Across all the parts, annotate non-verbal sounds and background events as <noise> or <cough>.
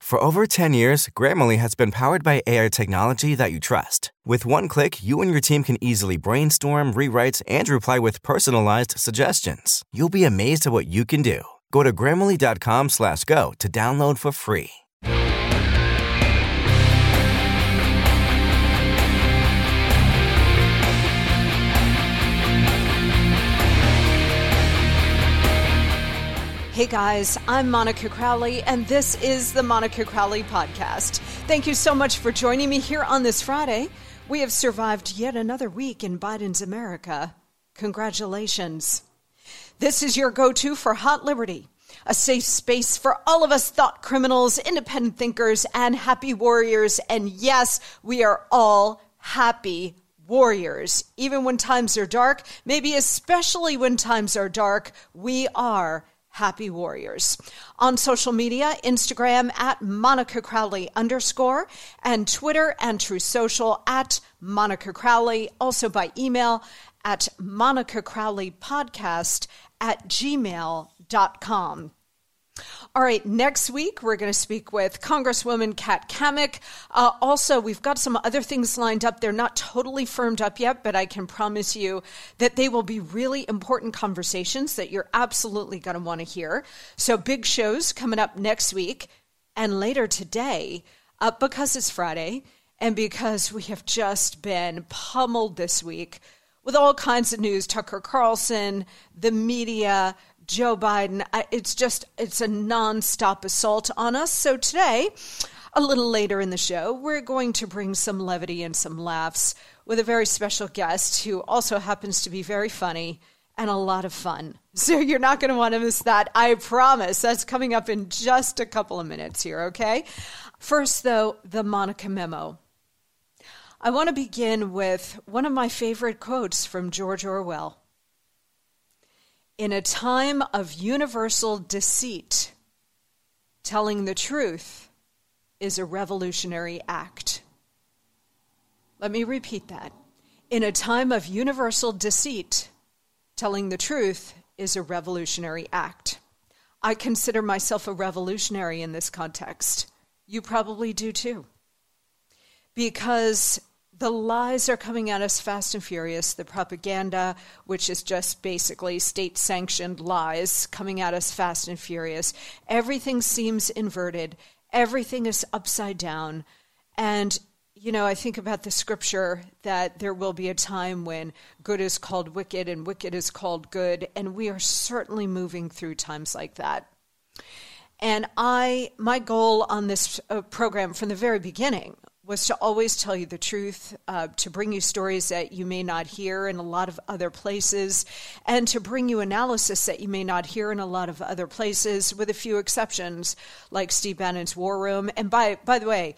For over 10 years, Grammarly has been powered by AI technology that you trust. With one click, you and your team can easily brainstorm, rewrite, and reply with personalized suggestions. You'll be amazed at what you can do. Go to grammarly.com slash go to download for free. Hey guys, I'm Monica Crowley, and this is the Monica Crowley Podcast. Thank you so much for joining me here on this Friday. We have survived yet another week in Biden's America. Congratulations. This is your go to for Hot Liberty, a safe space for all of us thought criminals, independent thinkers, and happy warriors. And yes, we are all happy warriors. Even when times are dark, maybe especially when times are dark, we are Happy Warriors. On social media, Instagram at Monica Crowley underscore, and Twitter and Truth Social at Monica Crowley. Also by email at Monica Crowley Podcast at gmail.com. All right, next week we're going to speak with Congresswoman Kat Cammack. Uh, also, we've got some other things lined up. They're not totally firmed up yet, but I can promise you that they will be really important conversations that you're absolutely going to want to hear. So, big shows coming up next week and later today, uh, because it's Friday and because we have just been pummeled this week with all kinds of news Tucker Carlson, the media Joe Biden. It's just, it's a nonstop assault on us. So today, a little later in the show, we're going to bring some levity and some laughs with a very special guest who also happens to be very funny and a lot of fun. <laughs> So you're not going to want to miss that. I promise. That's coming up in just a couple of minutes here, okay? First, though, the Monica memo. I want to begin with one of my favorite quotes from George Orwell. In a time of universal deceit, telling the truth is a revolutionary act. Let me repeat that. In a time of universal deceit, telling the truth is a revolutionary act. I consider myself a revolutionary in this context. You probably do too. Because the lies are coming at us fast and furious. The propaganda, which is just basically state sanctioned lies, coming at us fast and furious. Everything seems inverted, everything is upside down. And, you know, I think about the scripture that there will be a time when good is called wicked and wicked is called good. And we are certainly moving through times like that. And I, my goal on this uh, program from the very beginning was to always tell you the truth, uh, to bring you stories that you may not hear in a lot of other places, and to bring you analysis that you may not hear in a lot of other places, with a few exceptions, like Steve Bannon's War Room. And by by the way,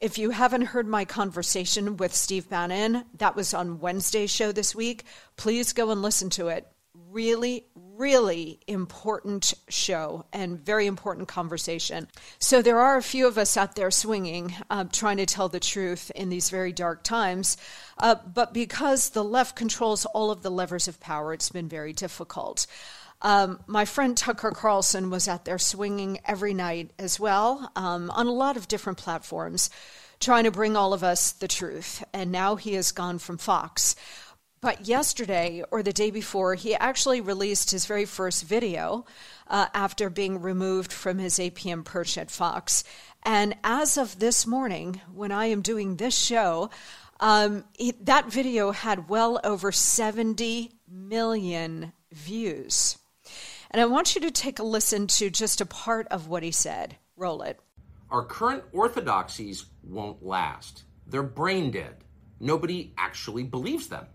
if you haven't heard my conversation with Steve Bannon, that was on Wednesday's show this week, please go and listen to it. Really, really important show and very important conversation. So, there are a few of us out there swinging, uh, trying to tell the truth in these very dark times. Uh, but because the left controls all of the levers of power, it's been very difficult. Um, my friend Tucker Carlson was out there swinging every night as well um, on a lot of different platforms, trying to bring all of us the truth. And now he has gone from Fox. But yesterday or the day before, he actually released his very first video uh, after being removed from his APM perch at Fox. And as of this morning, when I am doing this show, um, that video had well over 70 million views. And I want you to take a listen to just a part of what he said. Roll it. Our current orthodoxies won't last. They're brain dead. Nobody actually believes them.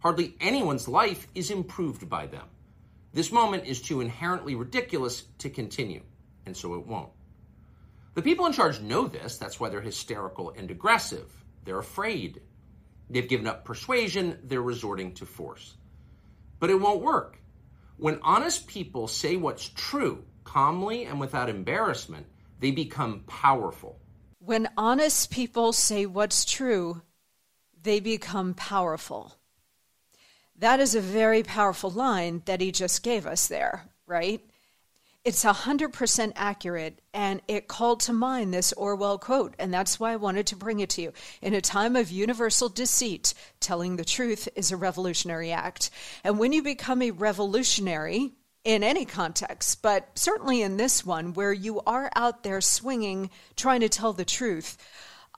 Hardly anyone's life is improved by them. This moment is too inherently ridiculous to continue, and so it won't. The people in charge know this. That's why they're hysterical and aggressive. They're afraid. They've given up persuasion. They're resorting to force. But it won't work. When honest people say what's true, calmly and without embarrassment, they become powerful. When honest people say what's true, they become powerful. That is a very powerful line that he just gave us there, right? It's 100% accurate, and it called to mind this Orwell quote, and that's why I wanted to bring it to you. In a time of universal deceit, telling the truth is a revolutionary act. And when you become a revolutionary, in any context, but certainly in this one, where you are out there swinging, trying to tell the truth,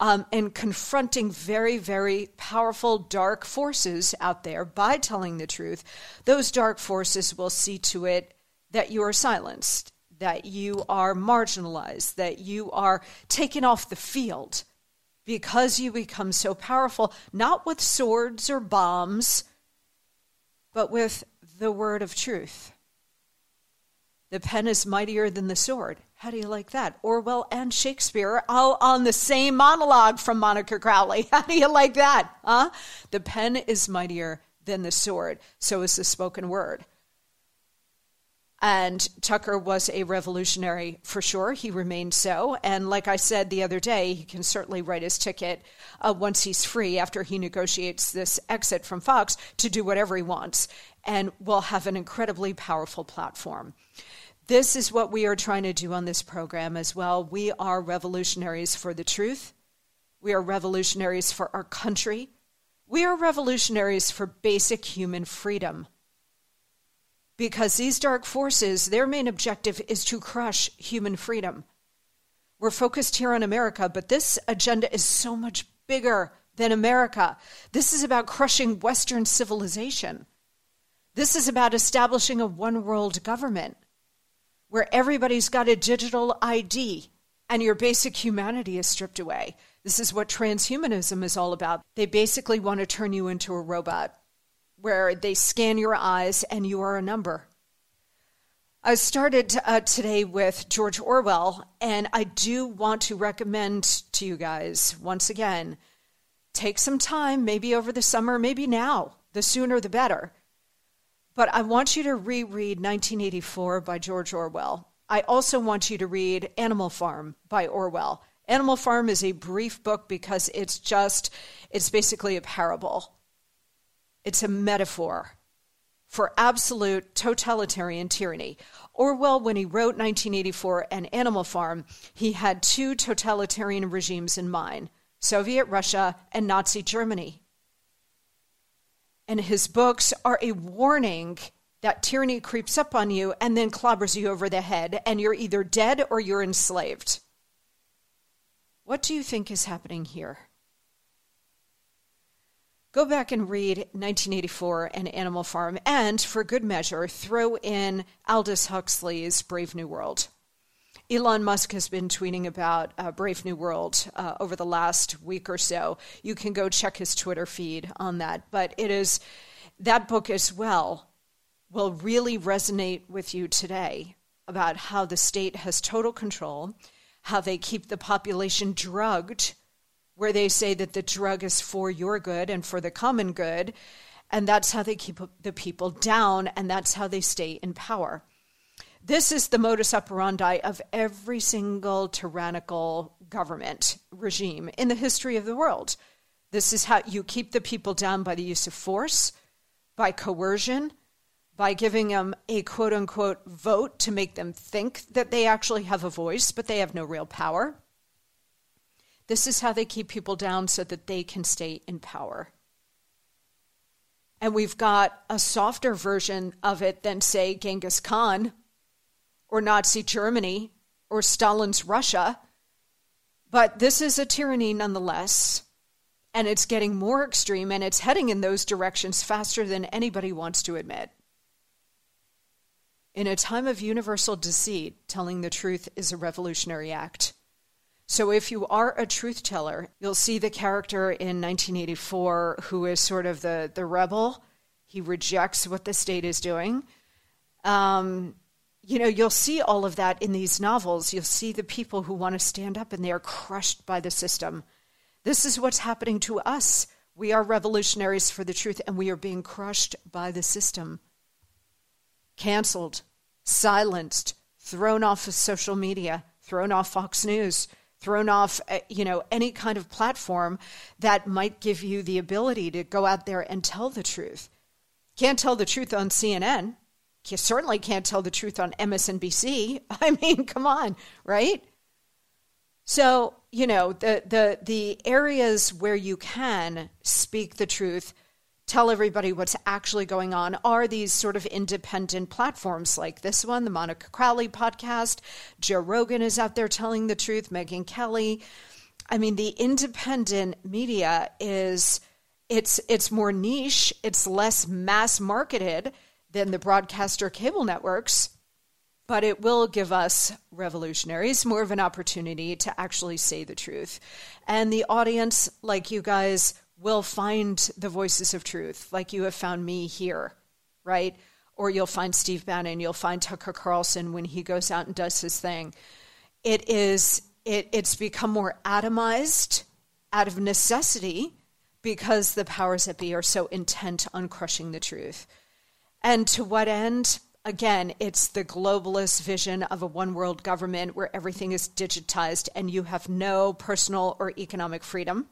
um, and confronting very, very powerful dark forces out there by telling the truth, those dark forces will see to it that you are silenced, that you are marginalized, that you are taken off the field because you become so powerful, not with swords or bombs, but with the word of truth. The pen is mightier than the sword. How do you like that? Orwell and Shakespeare all on the same monologue from Monica Crowley. <laughs> How do you like that? Huh? The pen is mightier than the sword. So is the spoken word. And Tucker was a revolutionary for sure. He remained so. And like I said the other day, he can certainly write his ticket uh, once he's free after he negotiates this exit from Fox to do whatever he wants and will have an incredibly powerful platform. This is what we are trying to do on this program as well. We are revolutionaries for the truth. We are revolutionaries for our country. We are revolutionaries for basic human freedom because these dark forces, their main objective is to crush human freedom. We're focused here on America, but this agenda is so much bigger than America. This is about crushing Western civilization. This is about establishing a one world government where everybody's got a digital ID and your basic humanity is stripped away. This is what transhumanism is all about. They basically want to turn you into a robot where they scan your eyes and you are a number. I started uh, today with George Orwell, and I do want to recommend to you guys once again take some time, maybe over the summer, maybe now, the sooner the better. But I want you to reread 1984 by George Orwell. I also want you to read Animal Farm by Orwell. Animal Farm is a brief book because it's just, it's basically a parable it's a metaphor for absolute totalitarian tyranny. Orwell, when he wrote 1984 and Animal Farm, he had two totalitarian regimes in mind Soviet Russia and Nazi Germany. And his books are a warning that tyranny creeps up on you and then clobbers you over the head, and you're either dead or you're enslaved. What do you think is happening here? Go back and read 1984 and Animal Farm, and for good measure, throw in Aldous Huxley's Brave New World. Elon Musk has been tweeting about uh, Brave New World uh, over the last week or so. You can go check his Twitter feed on that. But it is that book as well will really resonate with you today about how the state has total control, how they keep the population drugged, where they say that the drug is for your good and for the common good. And that's how they keep the people down, and that's how they stay in power. This is the modus operandi of every single tyrannical government regime in the history of the world. This is how you keep the people down by the use of force, by coercion, by giving them a quote unquote vote to make them think that they actually have a voice, but they have no real power. This is how they keep people down so that they can stay in power. And we've got a softer version of it than, say, Genghis Khan or Nazi Germany or Stalin's Russia. But this is a tyranny nonetheless. And it's getting more extreme and it's heading in those directions faster than anybody wants to admit. In a time of universal deceit, telling the truth is a revolutionary act. So, if you are a truth teller, you'll see the character in 1984 who is sort of the, the rebel. He rejects what the state is doing. Um, you know, you'll see all of that in these novels. You'll see the people who want to stand up and they are crushed by the system. This is what's happening to us. We are revolutionaries for the truth and we are being crushed by the system. Canceled, silenced, thrown off of social media, thrown off Fox News, thrown off, uh, you know, any kind of platform that might give you the ability to go out there and tell the truth. Can't tell the truth on CNN you certainly can't tell the truth on MSNBC. <laughs> I mean, come on, right? So, you know, the the the areas where you can speak the truth, tell everybody what's actually going on are these sort of independent platforms like this one, the Monica Crowley podcast. Joe Rogan is out there telling the truth, Megyn Kelly. I mean, the independent media is it's it's more niche, it's less mass marketed than the broadcaster cable networks, but it will give us revolutionaries more of an opportunity to actually say the truth. And the audience, like you guys, will find the voices of truth, like you have found me here, right? Or you'll find Steve Bannon, you'll find Tucker Carlson when he goes out and does his thing. It is it, it's become more atomized out of necessity because the powers that be are so intent on crushing the truth. And to what end? Again, it's the globalist vision of a one world government where everything is digitized and you have no personal or economic freedom.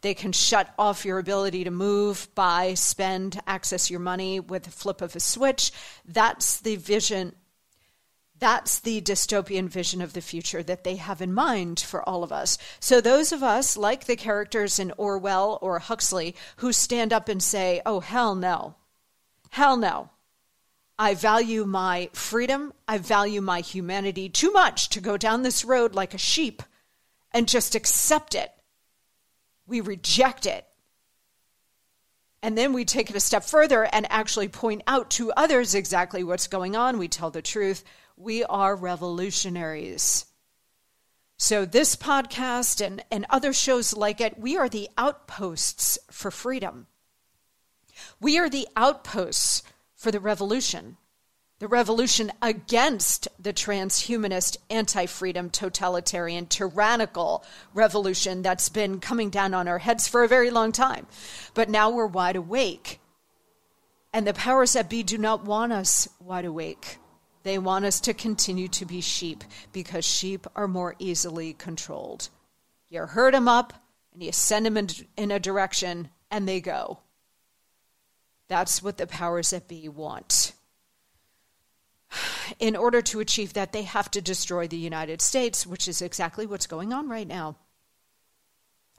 They can shut off your ability to move, buy, spend, access your money with a flip of a switch. That's the vision. That's the dystopian vision of the future that they have in mind for all of us. So, those of us, like the characters in Orwell or Huxley, who stand up and say, oh, hell no, Hell no. I value my freedom. I value my humanity too much to go down this road like a sheep and just accept it. We reject it. And then we take it a step further and actually point out to others exactly what's going on. We tell the truth. We are revolutionaries. So, this podcast and, and other shows like it, we are the outposts for freedom. We are the outposts for the revolution, the revolution against the transhumanist, anti freedom, totalitarian, tyrannical revolution that's been coming down on our heads for a very long time. But now we're wide awake. And the powers that be do not want us wide awake. They want us to continue to be sheep because sheep are more easily controlled. You herd them up and you send them in, in a direction and they go. That's what the powers that be want. In order to achieve that, they have to destroy the United States, which is exactly what's going on right now.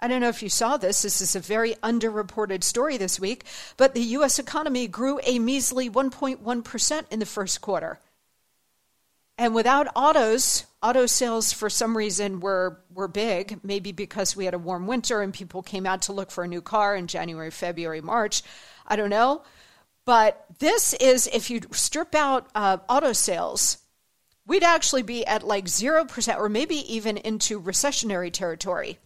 I don't know if you saw this. This is a very underreported story this week, but the U.S. economy grew a measly 1.1% in the first quarter. And without autos, auto sales for some reason were, were big, maybe because we had a warm winter and people came out to look for a new car in January, February, March. I don't know. But this is, if you strip out uh, auto sales, we'd actually be at like 0% or maybe even into recessionary territory.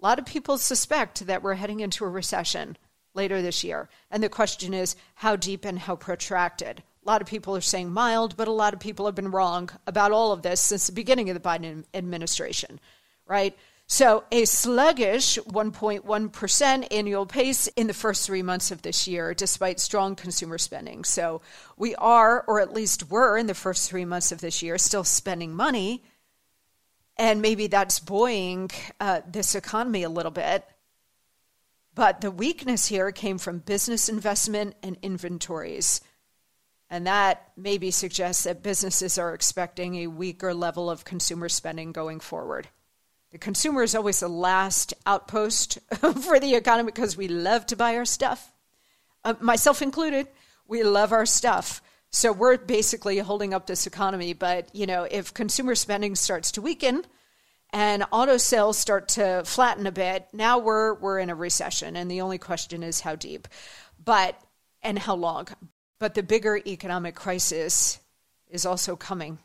A lot of people suspect that we're heading into a recession later this year. And the question is how deep and how protracted. A lot of people are saying mild, but a lot of people have been wrong about all of this since the beginning of the Biden administration, right? So, a sluggish 1.1% annual pace in the first three months of this year, despite strong consumer spending. So, we are, or at least were in the first three months of this year, still spending money. And maybe that's buoying uh, this economy a little bit. But the weakness here came from business investment and inventories. And that maybe suggests that businesses are expecting a weaker level of consumer spending going forward. The consumer is always the last outpost <laughs> for the economy because we love to buy our stuff, uh, myself included. We love our stuff. So we're basically holding up this economy. But, you know, if consumer spending starts to weaken and auto sales start to flatten a bit, now we're, we're in a recession. And the only question is how deep, but, and how long. But the bigger economic crisis is also coming.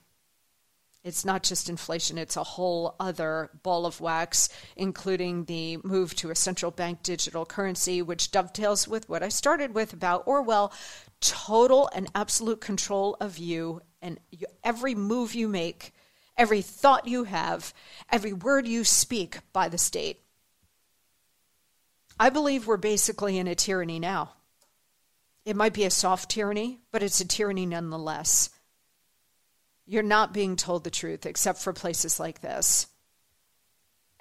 It's not just inflation, it's a whole other ball of wax, including the move to a central bank digital currency, which dovetails with what I started with about Orwell total and absolute control of you and you, every move you make, every thought you have, every word you speak by the state. I believe we're basically in a tyranny now. It might be a soft tyranny, but it's a tyranny nonetheless. You're not being told the truth except for places like this.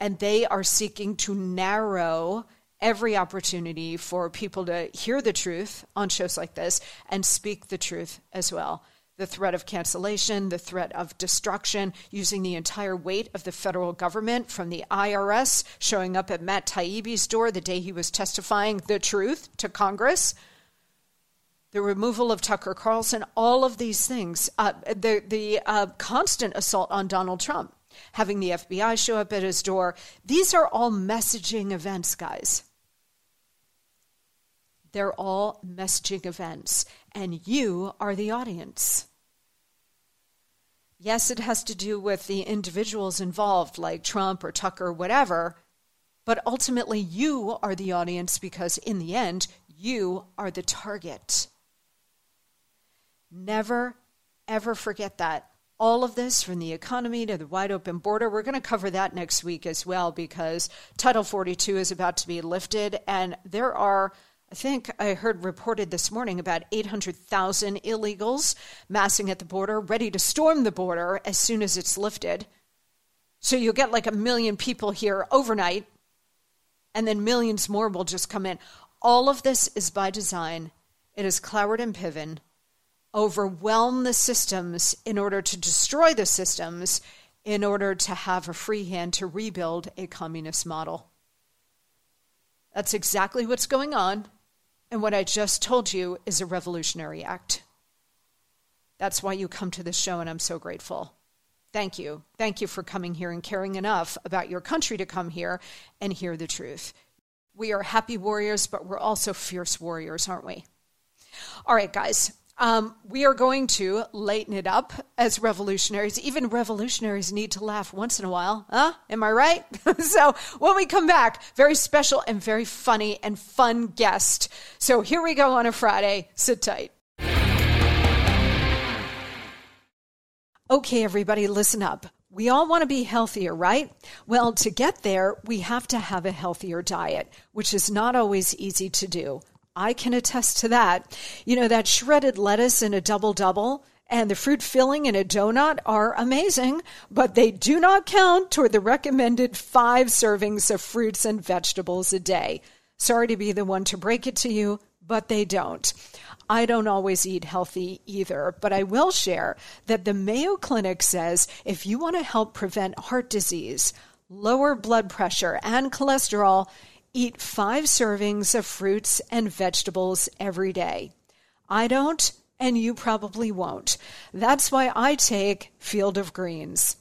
And they are seeking to narrow every opportunity for people to hear the truth on shows like this and speak the truth as well. The threat of cancellation, the threat of destruction, using the entire weight of the federal government from the IRS showing up at Matt Taibbi's door the day he was testifying the truth to Congress the removal of Tucker Carlson, all of these things, uh, the, the uh, constant assault on Donald Trump, having the FBI show up at his door. These are all messaging events, guys. They're all messaging events, and you are the audience. Yes, it has to do with the individuals involved, like Trump or Tucker, whatever, but ultimately you are the audience because in the end, you are the target. Never, ever forget that. All of this, from the economy to the wide open border, we're going to cover that next week as well because Title 42 is about to be lifted. And there are, I think I heard reported this morning, about 800,000 illegals massing at the border, ready to storm the border as soon as it's lifted. So you'll get like a million people here overnight, and then millions more will just come in. All of this is by design. It is Cloward and Piven overwhelm the systems in order to destroy the systems in order to have a free hand to rebuild a communist model. That's exactly what's going on. And what I just told you is a revolutionary act. That's why you come to this show, and I'm so grateful. Thank you. Thank you for coming here and caring enough about your country to come here and hear the truth. We are happy warriors, but we're also fierce warriors, aren't we? All right, guys, um, we are going to lighten it up as revolutionaries. Even revolutionaries need to laugh once in a while. Huh? Am I right? <laughs> so when we come back, very special and very funny and fun guest. So here we go on a Friday. Sit tight. Okay, everybody, listen up. We all want to be healthier, right? Well, to get there, we have to have a healthier diet, which is not always easy to do. I can attest to that. You know, that shredded lettuce in a double double and the fruit filling in a donut are amazing, but they do not count toward the recommended five servings of fruits and vegetables a day. Sorry to be the one to break it to you, but they don't. I don't always eat healthy either, but I will share that the Mayo Clinic says if you want to help prevent heart disease, lower blood pressure, and cholesterol, Eat five servings of fruits and vegetables every day. I don't, and you probably won't. That's why I take Field of Greens.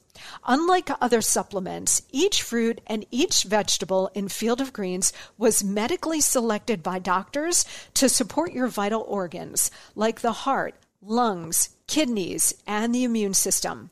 Unlike other supplements, each fruit and each vegetable in Field of Greens was medically selected by doctors to support your vital organs, like the heart, lungs, kidneys, and the immune system.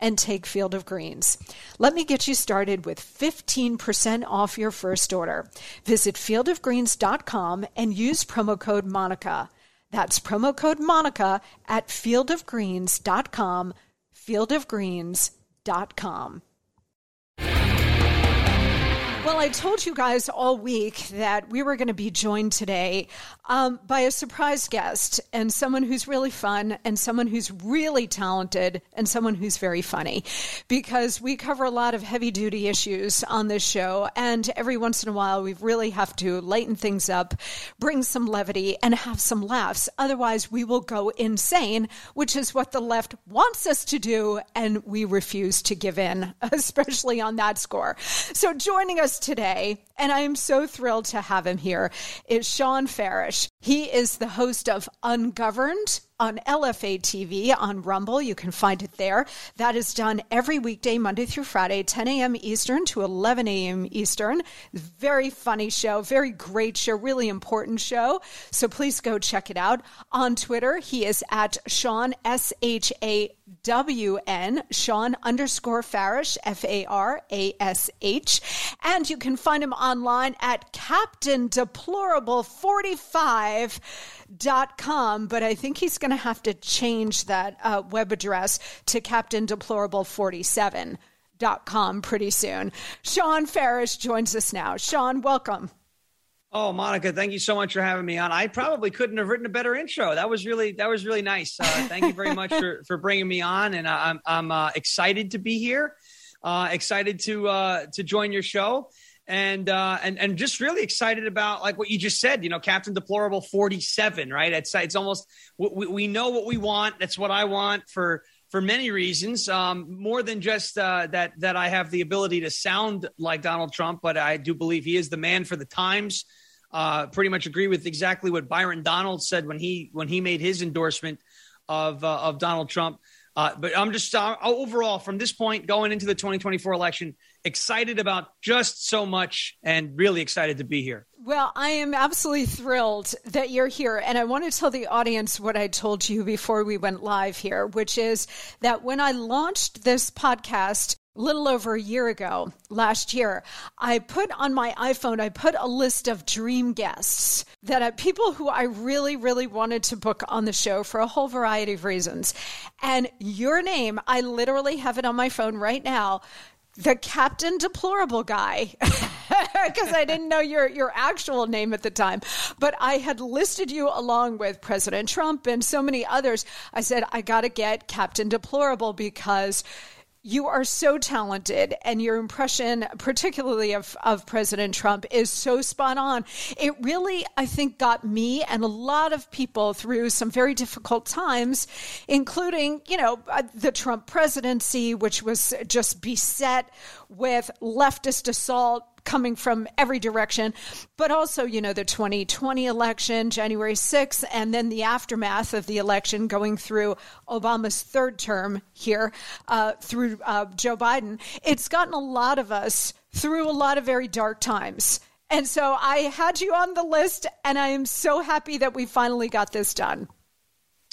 and take Field of Greens. Let me get you started with 15% off your first order. Visit fieldofgreens.com and use promo code MONICA. That's promo code MONICA at fieldofgreens.com, fieldofgreens.com. Well, I told you guys all week that we were going to be joined today um, by a surprise guest and someone who's really fun and someone who's really talented and someone who's very funny because we cover a lot of heavy duty issues on this show. And every once in a while, we really have to lighten things up, bring some levity, and have some laughs. Otherwise, we will go insane, which is what the left wants us to do. And we refuse to give in, <laughs> especially on that score. So joining us today, and I am so thrilled to have him here, is Shawn Farash. He is the host of Ungoverned on LFA TV on Rumble. You can find it there. That is done every weekday, Monday through Friday, 10 a.m. Eastern to 11 a.m. Eastern. Very funny show, very great show, really important show. So please go check it out. On Twitter, he is at Shawn, S H A W N, Shawn underscore Farash, F A R A S H. And you can find him online at Captain Deplorable 45 com, but I think he's going to have to change that uh, web address to Captain Deplorable 47 dot com pretty soon. Shawn Farash joins us now. Shawn, welcome. Oh, Monica, thank you so much for having me on. I probably couldn't have written a better intro. That was really that was really nice. Uh, thank you very much for for bringing me on, and I'm I'm uh, excited to be here. Uh, excited to uh, to join your show and uh, and and just really excited about like what you just said. You know, Captain Deplorable forty seven, right? It's it's almost we, we know what we want. That's what I want for for many reasons, um, more than just uh, that that I have the ability to sound like Donald Trump, but I do believe he is the man for the times. Uh, pretty much agree with exactly what Byron Donalds said when he when he made his endorsement of uh, of Donald Trump. Uh, but I'm just uh, overall from this point going into the 2024 election, excited about just so much and really excited to be here. Well, I am absolutely thrilled that you're here. And I want to tell the audience what I told you before we went live here, which is that when I launched this podcast, little over a year ago, last year, I put on my iPhone, I put a list of dream guests that are people who I really, really wanted to book on the show for a whole variety of reasons. And your name, I literally have it on my phone right now the Captain Deplorable guy, <laughs> because I didn't know your, your actual name at the time. But I had listed you along with President Trump and so many others. I said, I got to get Captain Deplorable because you are so talented and your impression particularly of, of president trump is so spot on. It really i think got me and a lot of people through some very difficult times including you know uh, the trump presidency which was just beset with leftist assault coming from every direction, but also, you know, the 2020 election, January 6th, and then the aftermath of the election going through Obama's third term here uh, through uh, Joe Biden. It's gotten a lot of us through a lot of very dark times. And so I had you on the list, and I am so happy that we finally got this done.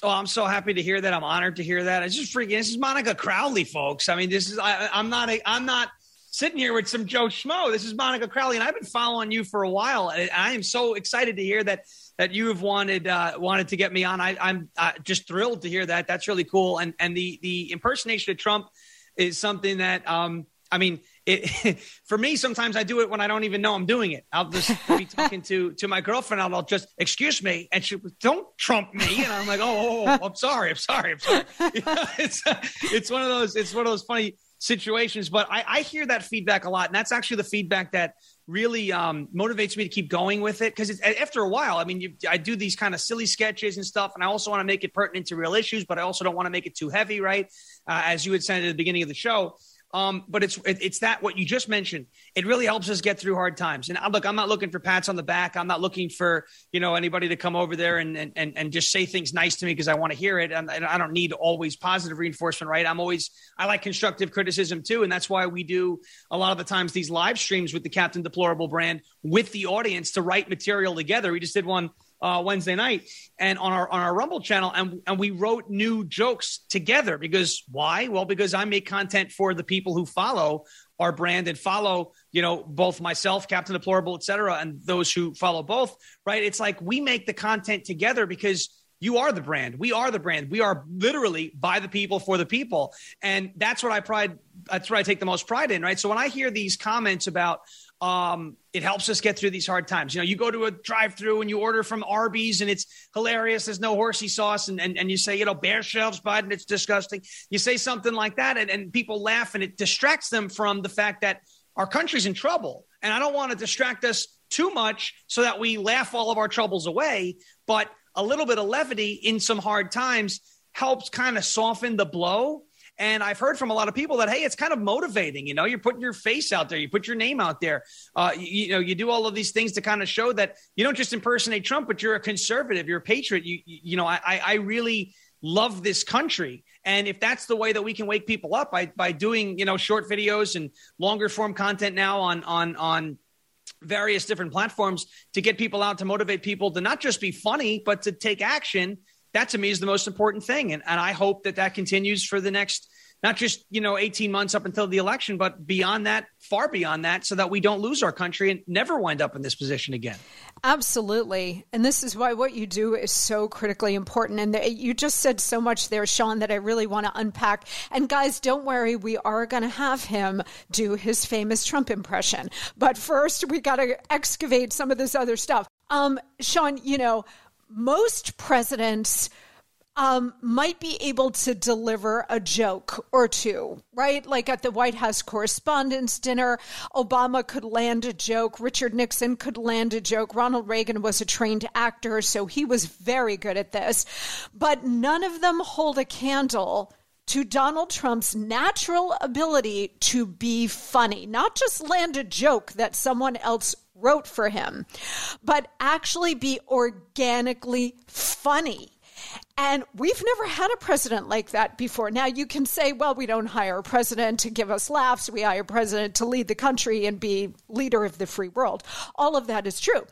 Oh, I'm so happy to hear that. I'm honored to hear that. It's just freaking. This is Monica Crowley, folks. I mean, this is. I, I'm not. I'm not sitting here with some Joe Schmo. This is Monica Crowley, and I've been following you for a while. And I am so excited to hear that that you have wanted uh, wanted to get me on. I, am uh, just thrilled to hear that. That's really cool. And and the the impersonation of Trump is something that um, I mean. It, <laughs> for me, sometimes I do it when I don't even know I'm doing it. I'll just be <laughs> talking to to my girlfriend. I'll, I'll just excuse me, and she don't trump me, and I'm like, oh, oh, oh I'm sorry, I'm sorry, I'm sorry. <laughs> it's it's one of those it's one of those funny situations. But I, I hear that feedback a lot, and that's actually the feedback that really um, motivates me to keep going with it because after a while, I mean, you, I do these kind of silly sketches and stuff, and I also want to make it pertinent to real issues, but I also don't want to make it too heavy, right? Uh, as you had said at the beginning of the show. Um, but it's it, it's that what you just mentioned. It really helps us get through hard times. And I, look, I'm not looking for pats on the back. I'm not looking for you know anybody to come over there and and and just say things nice to me because I want to hear it. And, and I don't need always positive reinforcement, right? I'm always I like constructive criticism too, and that's why we do a lot of the times these live streams with the Captain Deplorable brand with the audience to write material together. We just did one uh, Wednesday night and on our on our Rumble channel, and and we wrote new jokes together because why? Well, because I make content for the people who follow our brand and follow you know both myself, Captain Deplorable, etc., and those who follow both. Right? It's like we make the content together because. You are the brand. We are the brand. We are literally by the people for the people. And that's what I pride that's what I take the most pride in, right? So when I hear these comments about um, it helps us get through these hard times. You know, you go to a drive through and you order from Arby's and it's hilarious. There's no horsey sauce. And, and, and you say, you know, bare shelves, Biden, it's disgusting. You say something like that and, and people laugh and it distracts them from the fact that our country's in trouble. And I don't want to distract us too much so that we laugh all of our troubles away. But a little bit of levity in some hard times helps kind of soften the blow and I've heard from a lot of people that, hey, it's kind of motivating. You know, you're putting your face out there, you put your name out there. Uh, you, you, know, you do all of these things to kind of show that you don't just impersonate Trump, but you're a conservative, you're a patriot. You, you know, I, I really love this country. And if that's the way that we can wake people up by, by doing, you know, short videos and longer form content now on, on, on, various different platforms to get people out to motivate people to not just be funny but to take action that to me is the most important thing. And, and I hope that that continues for the next, not just, you know, 18 months up until the election, but beyond that, far beyond that, so that we don't lose our country and never wind up in this position again. Absolutely. And this is why what you do is so critically important. And you just said so much there, Shawn, that I really want to unpack. And guys, don't worry, we are going to have him do his famous Trump impression. But first, we got to excavate some of this other stuff. Um, Shawn, you know, most presidents um, might be able to deliver a joke or two, right? Like at the White House Correspondents' Dinner, Obama could land a joke. Richard Nixon could land a joke. Ronald Reagan was a trained actor, so he was very good at this. But none of them hold a candle to Donald Trump's natural ability to be funny, not just land a joke that someone else wrote for him, but actually be organically funny. And we've never had a president like that before. Now, you can say, well, we don't hire a president to give us laughs. We hire a president to lead the country and be leader of the free world. All of that is true.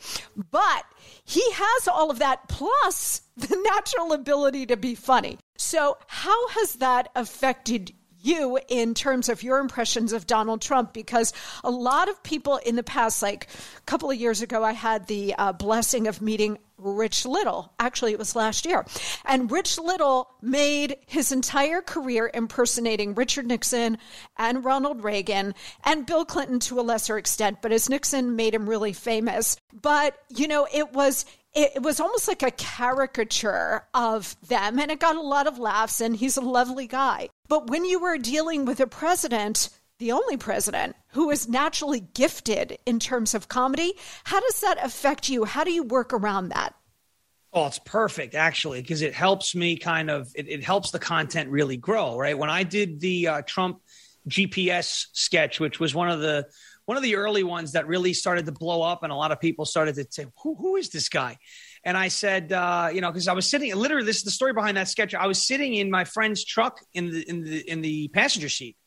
But he has all of that plus <laughs> the natural ability to be funny. So, how has that affected you in terms of your impressions of Donald Trump because a lot of people in the past, like a couple of years ago, I had the uh, blessing of meeting Rich Little. Actually, it was last year. And Rich Little made his entire career impersonating Richard Nixon and Ronald Reagan and Bill Clinton to a lesser extent, but as Nixon made him really famous. But, you know, it was it, was almost like a caricature of them, and it got a lot of laughs, and he's a lovely guy. But when you were dealing with a president, the only president who is naturally gifted in terms of comedy, how does that affect you? How do you work around that? Oh, it's perfect actually, because it helps me kind of, it, it, helps the content really grow, right? When I did the uh, Trump GPS sketch, which was one of the, one of the early ones that really started to blow up, and a lot of people started to say, "Who, who is this guy?" And I said, uh, you know, because I was sitting literally, this is the story behind that sketch. I was sitting in my friend's truck in the in the in the passenger seat,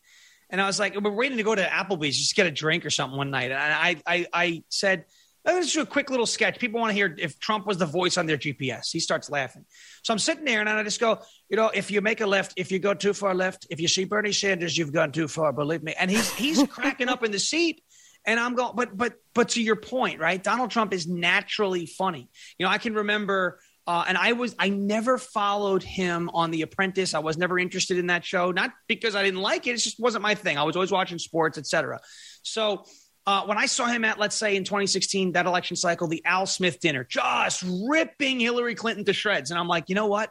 and I was like, we're waiting to go to Applebee's, just get a drink or something one night, and I I, I said. Let's do a quick little sketch. People want to hear if Trump was the voice on their GPS. He starts laughing. So I'm sitting there and I just go, you know, if you make a left, if you go too far left, if you see Bernie Sanders, you've gone too far. Believe me. And he's he's <laughs> cracking up in the seat. And I'm going, but but but to your point, right? Donald Trump is naturally funny. You know, I can remember uh, and I was I never followed him on The Apprentice. I was never interested in that show, not because I didn't like it. It just wasn't my thing. I was always watching sports, etc. So uh, when I saw him at, let's say in 2016, that election cycle, the Al Smith dinner, just ripping Hillary Clinton to shreds, and I'm like, you know what?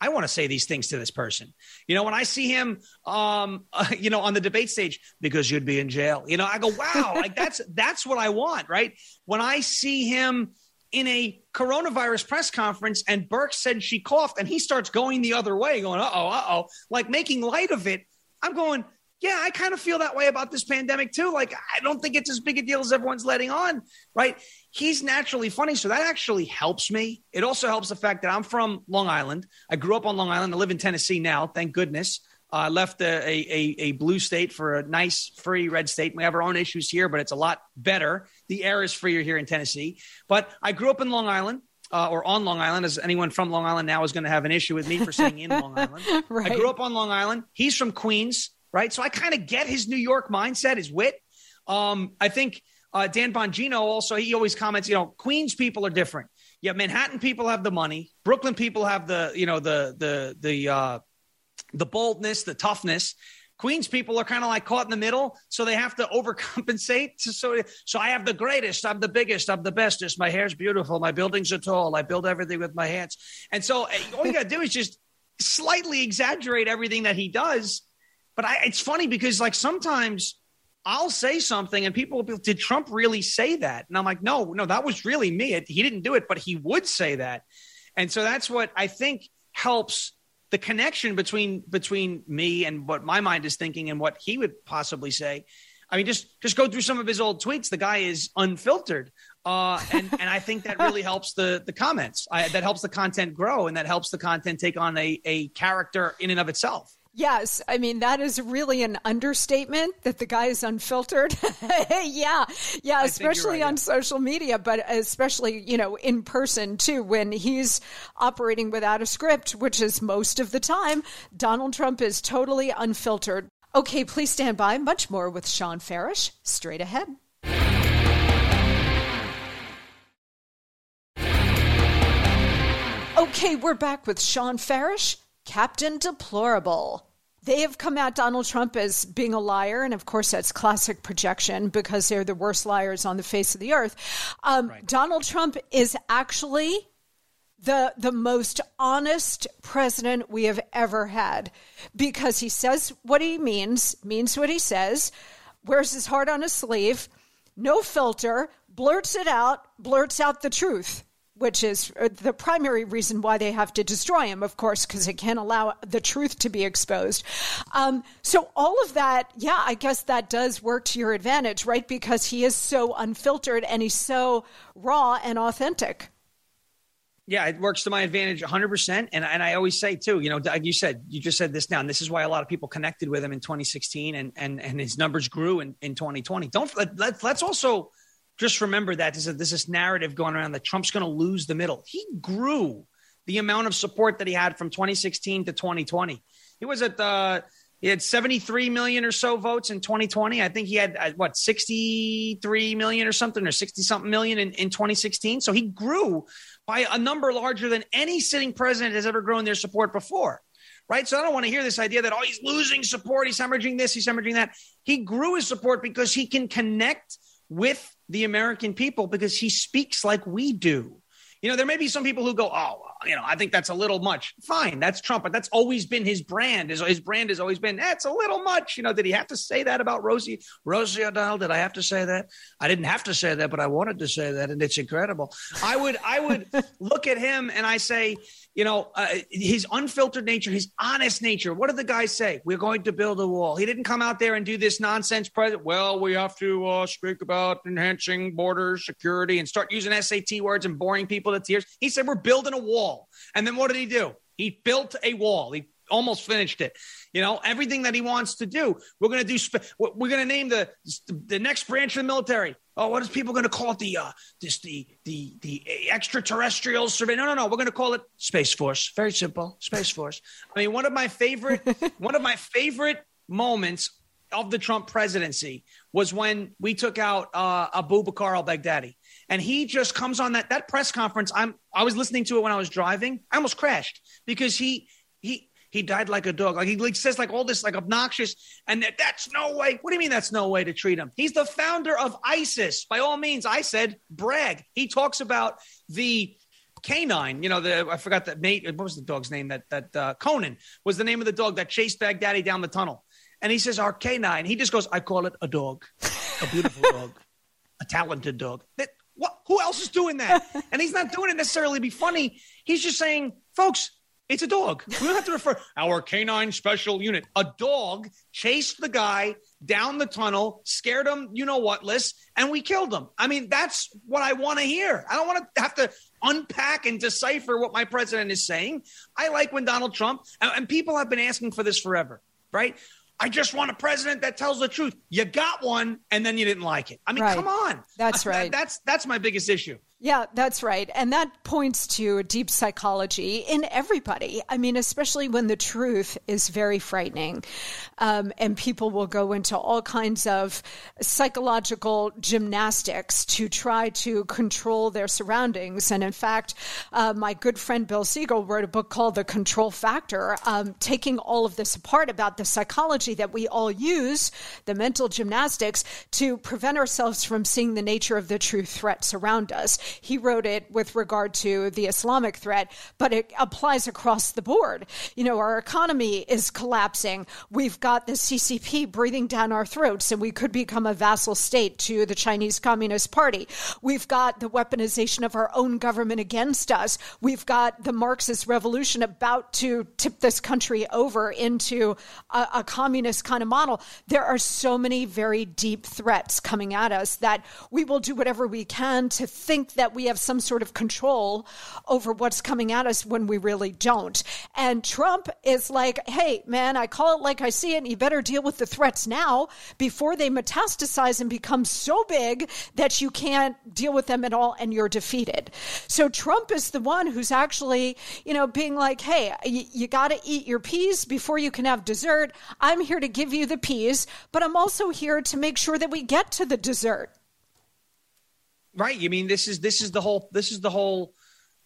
I want to say these things to this person. You know, when I see him, um, uh, <laughs> you know, on the debate stage, because you'd be in jail. You know, I go, wow, like <laughs> that's that's what I want, right? When I see him in a coronavirus press conference and Burke said she coughed, and he starts going the other way, going, uh oh, uh oh, like making light of it. I'm going, yeah, I kind of feel that way about this pandemic too. Like, I don't think it's as big a deal as everyone's letting on, right? He's naturally funny. So that actually helps me. It also helps the fact that I'm from Long Island. I grew up on Long Island. I live in Tennessee now, thank goodness. I uh, left a, a, a, blue state for a nice, free red state. We have our own issues here, but it's a lot better. The air is freer here in Tennessee. But I grew up in Long Island. Uh, or on Long Island, as anyone from Long Island now is going to have an issue with me for saying in Long Island. <laughs> right. I grew up on Long Island. He's from Queens right? So I kind of get his New York mindset, his wit. Um, I think uh, Dan Bongino also, he always comments, you know, Queens people are different. Yeah, Manhattan people have the money. Brooklyn people have the, you know, the the the uh, the boldness, the toughness. Queens people are kind of like caught in the middle, so they have to overcompensate. <laughs> So, so I have the greatest, I'm the biggest, I'm the bestest. My hair's beautiful, my buildings are tall, I build everything with my hands. And so, eh, all you got to do is just slightly exaggerate everything that he does, but I, it's funny because like sometimes I'll say something and people will be, did Trump really say that? And I'm like, no, no, that was really me. He didn't do it, but he would say that. And so that's what I think helps the connection between between me and what my mind is thinking and what he would possibly say. I mean, just just go through some of his old tweets. The guy is unfiltered, uh, and and I think that really <laughs> helps the the comments. I, that helps the content grow, and that helps the content take on a a character in and of itself. Yes, I mean that is really an understatement that the guy is unfiltered. <laughs> yeah, yeah, especially right, on yeah. social media, but especially you know in person too. When he's operating without a script, which is most of the time, Donald Trump is totally unfiltered. Okay, please stand by. Much more with Shawn Farash straight ahead. Okay, we're back with Shawn Farash Captain Deplorable. They have come at Donald Trump as being a liar, and of course that's classic projection because they're the worst liars on the face of the earth. Um, right. Donald Trump is actually the the most honest president we have ever had because he says what he means, means what he says, wears his heart on his sleeve, no filter, blurts it out, blurts out the truth which is uh, the primary reason why they have to destroy him, of course, because it can't allow the truth to be exposed. Um, so, all of that, yeah, I guess that does work to your advantage, right? Because he is so unfiltered and he's so raw and authentic. Yeah, it works to my advantage 100%. And, and I always say, too, you know, like you said, you just said this now, and this is why a lot of people connected with him in 2016 and, and, and his numbers grew in, in 2020. Don't let, let, let's also just remember that there's, a, there's this narrative going around that Trump's going to lose the middle. He grew the amount of support that he had from 2016 to 2020. He was at the he had 73 million or so votes in 2020. I think he had uh, what 63 million or something or 60 something million in, in 2016. So he grew by a number larger than any sitting president has ever grown their support before. Right. So I don't want to hear this idea that, oh, he's losing support. He's hemorrhaging this. He's hemorrhaging that. He grew his support because he can connect with the American people because he speaks like we do. You know, there may be some people who go, oh, you know, I think that's a little much. Fine, that's Trump, but that's always been his brand. His, his brand has always been, that's a little much. You know, did he have to say that about Rosie, Rosie O'Donnell? Did I have to say that? I didn't have to say that, but I wanted to say that, and it's incredible. I would, I would <laughs> look at him and I say, you know, uh, his unfiltered nature, his honest nature. What did the guy say? We're going to build a wall. He didn't come out there and do this nonsense. President, well, we have to uh, speak about enhancing border security and start using SAT words and boring people to tears. He said, we're building a wall. And then what did he do? He built a wall. He almost finished it. You know, everything that he wants to do. We're going to do, sp- we're going to name the, the next branch of the military. Oh, what is people going to call it? The, uh, this, the, the, the extraterrestrial survey. No, no, no. We're going to call it Space Force. Very simple. Space Force. I mean, one of my favorite, <laughs> one of my favorite moments of the Trump presidency was when we took out uh, Abu Bakr al-Baghdadi. And he just comes on that that press conference. I'm I was listening to it when I was driving. I almost crashed because he he he died like a dog. Like he like says like all this like obnoxious and that, that's no way. What do you mean that's no way to treat him? He's the founder of ISIS. By all means, I said brag. He talks about the canine. You know, the I forgot that mate. What was the dog's name? That that uh, Conan was the name of the dog that chased Baghdadi down the tunnel. And he says our canine. He just goes, I call it a dog, a beautiful <laughs> dog, a talented dog. That what? Who else is doing that? <laughs> and he's not doing it necessarily to be funny. He's just saying, folks, It's a dog. We don't have to refer <laughs> our canine special unit. A dog chased the guy down the tunnel, scared him, you know what, list, and we killed him. I mean, that's what I want to hear. I don't want to have to unpack and decipher what my president is saying. I like when Donald Trump, and, and people have been asking for this forever, right? I just want a president that tells the truth. You got one, and then you didn't like it. I mean, right. come on. That's <laughs> right. That's that's my biggest issue. Yeah, that's right. And that points to deep psychology in everybody. I mean, especially when the truth is very frightening. Um, and people will go into all kinds of psychological gymnastics to try to control their surroundings. And in fact, uh, my good friend Bill Siegel wrote a book called The Control Factor, um, taking all of this apart about the psychology that we all use, the mental gymnastics, to prevent ourselves from seeing the nature of the true threats around us. He wrote it with regard to the Islamic threat, but it applies across the board. You know, our economy is collapsing. We've got the CCP breathing down our throats, and we could become a vassal state to the Chinese Communist Party. We've got the weaponization of our own government against us. We've got the Marxist revolution about to tip this country over into a, a communist kind of model. There are so many very deep threats coming at us that we will do whatever we can to think that we have some sort of control over what's coming at us when we really don't. And Trump is like, hey, man, I call it like I see it. And you better deal with the threats now before they metastasize and become so big that you can't deal with them at all and you're defeated. So Trump is the one who's actually, you know, being like, hey, you, you got to eat your peas before you can have dessert. I'm here to give you the peas, but I'm also here to make sure that we get to the dessert. Right. You mean this is this is the whole this is the whole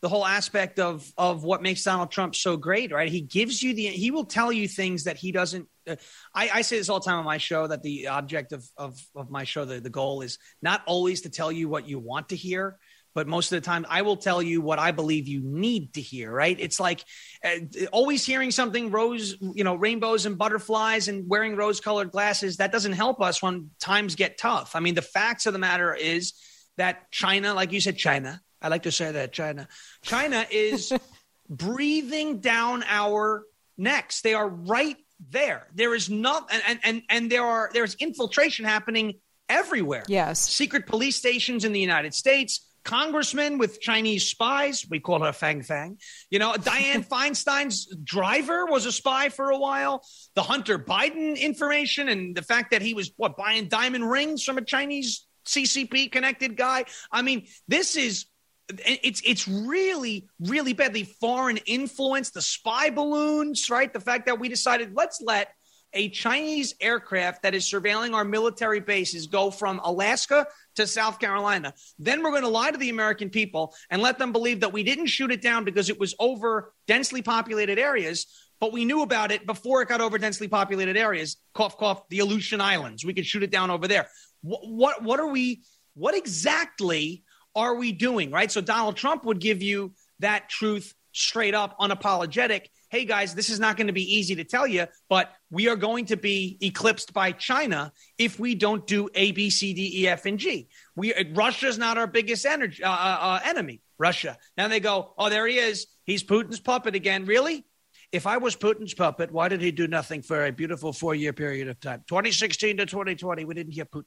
the whole aspect of of what makes Donald Trump so great, right? He gives you the he will tell you things that he doesn't. Uh, I, I say this all the time on my show that the object of of, of my show, the, the goal is not always to tell you what you want to hear, but most of the time I will tell you what I believe you need to hear, right? It's like uh, always hearing something rose, you know, rainbows and butterflies and wearing rose colored glasses. That doesn't help us when times get tough. I mean, the facts of the matter is that China, like you said, China, I like to say that China, China is <laughs> breathing down our necks. They are right there. There is not, and, and, and there are, there's infiltration happening everywhere. Yes. Secret police stations in the United States, congressmen with Chinese spies. We call her Fang Fang. You know, Dianne <laughs> Feinstein's driver was a spy for a while. The Hunter Biden information and the fact that he was what buying diamond rings from a Chinese CCP connected guy. I mean, this is it's it's really really bad. The foreign influence, the spy balloons, right? The fact that we decided let's let a Chinese aircraft that is surveilling our military bases go from Alaska to South Carolina. Then we're going to lie to the American people and let them believe that we didn't shoot it down because it was over densely populated areas, but we knew about it before it got over densely populated areas. Cough, cough, the Aleutian Islands. We could shoot it down over there. What, what, what are we, what exactly are we doing? Right. So Donald Trump would give you that truth straight up, unapologetic. Hey guys, this is not going to be easy to tell you, but we are going to be eclipsed by China if we don't do A, B, C, D, E, F, and G. We Russia's not our biggest energy, uh, uh, uh, enemy. Russia. Now they go, oh, there he is. He's Putin's puppet again. Really? If I was Putin's puppet, why did he do nothing for a beautiful four year period of time? 2016 to 2020, we didn't hear Putin.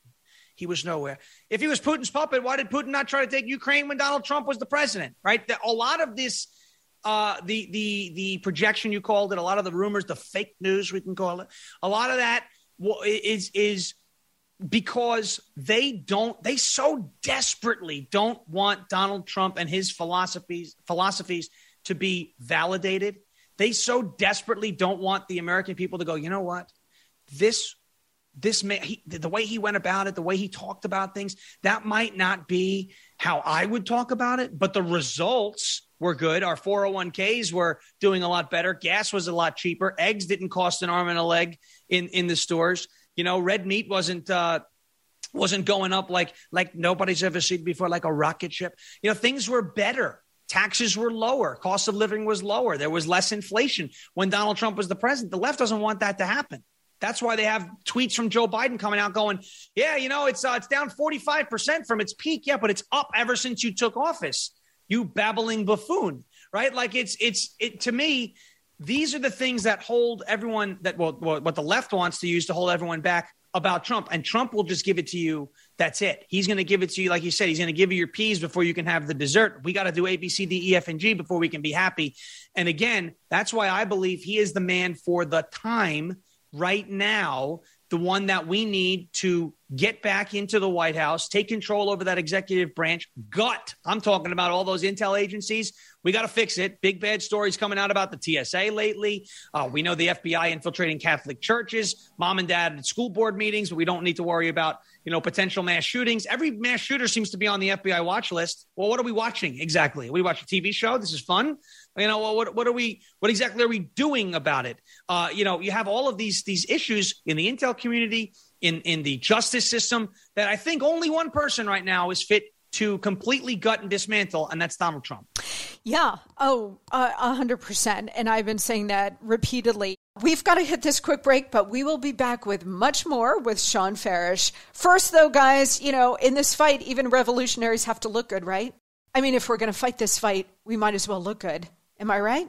He was nowhere. If he was Putin's puppet, why did Putin not try to take Ukraine when Donald Trump was the president? Right? The, a lot of this, uh, the the the projection you called it, a lot of the rumors, the fake news we can call it, a lot of that is is because they don't they so desperately don't want Donald Trump and his philosophies philosophies to be validated. They so desperately don't want the American people to go, you know what? This this man, he, the way he went about it, the way he talked about things, that might not be how I would talk about it, but the results were good. Our 401ks were doing a lot better. Gas was a lot cheaper. Eggs didn't cost an arm and a leg in, in the stores. You know, red meat wasn't, uh, wasn't going up like, like nobody's ever seen before, like a rocket ship. You know, things were better. Taxes were lower. Cost of living was lower. There was less inflation when Donald Trump was the president. The left doesn't want that to happen. That's why they have tweets from Joe Biden coming out going, "Yeah, you know, it's uh, it's down 45% from its peak. Yeah, but it's up ever since you took office." You babbling buffoon. right? Like it's it's it to me. These are the things that hold everyone that well, what the left wants to use to hold everyone back about Trump, and Trump will just give it to you. That's it. He's going to give it to you, like you said. He's going to give you your peas before you can have the dessert. We got to do A, B, C, D, E, F, and G before we can be happy. And again, that's why I believe he is the man for the time right now the one that we need to get back into the White House, take control over that executive branch. Gut. I'm talking about all those intel agencies. We got to fix it. Big bad stories coming out about the TSA lately. Uh, we know the FBI infiltrating Catholic churches, mom and dad at school board meetings, but we don't need to worry about you know potential mass shootings. Every mass shooter seems to be on the FBI watch list. Well, what are we watching exactly? We watch a TV show. This is fun. You know, what what are we? What exactly are we doing about it? Uh, you know, you have all of these these issues in the intel community, in in the justice system that I think only one person right now is fit to completely gut and dismantle, and that's Donald Trump. Yeah. Oh, a hundred percent. And I've been saying that repeatedly. We've got to hit this quick break, but we will be back with much more with Shawn Farash. First, though, guys, you know, in this fight, even revolutionaries have to look good, right? I mean, if we're going to fight this fight, we might as well look good. Am I right?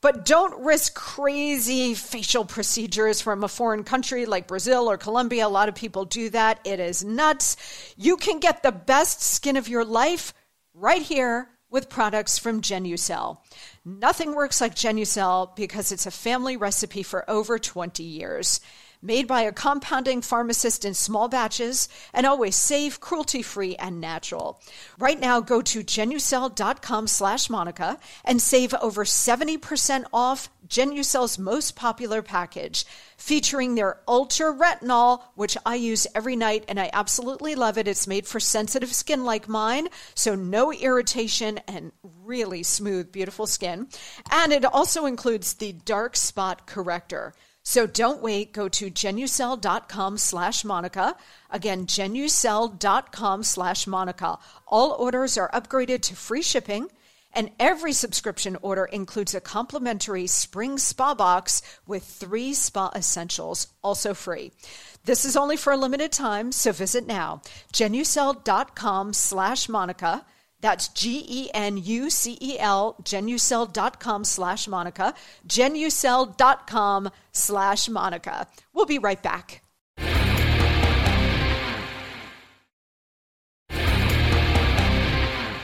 But don't risk crazy facial procedures from a foreign country like Brazil or Colombia. A lot of people do that. It is nuts. You can get the best skin of your life right here with products from Genucel. Nothing works like Genucel because it's a family recipe for over 20 years made by a compounding pharmacist in small batches and always safe, cruelty-free, and natural. Right now, go to genucel.com slash Monica and save over 70% off Genucel's most popular package, featuring their Ultra Retinol, which I use every night and I absolutely love it. It's made for sensitive skin like mine, so no irritation and really smooth, beautiful skin. And it also includes the dark spot corrector. So don't wait. Go to genucel.com slash Monica. Again, genucel.com slash Monica. All orders are upgraded to free shipping, and every subscription order includes a complimentary spring spa box with three spa essentials, also free. This is only for a limited time, so visit now. genucel.com slash Monica. That's G E N U C E L, genucel.com slash Monica, genucel.com slash Monica. We'll be right back.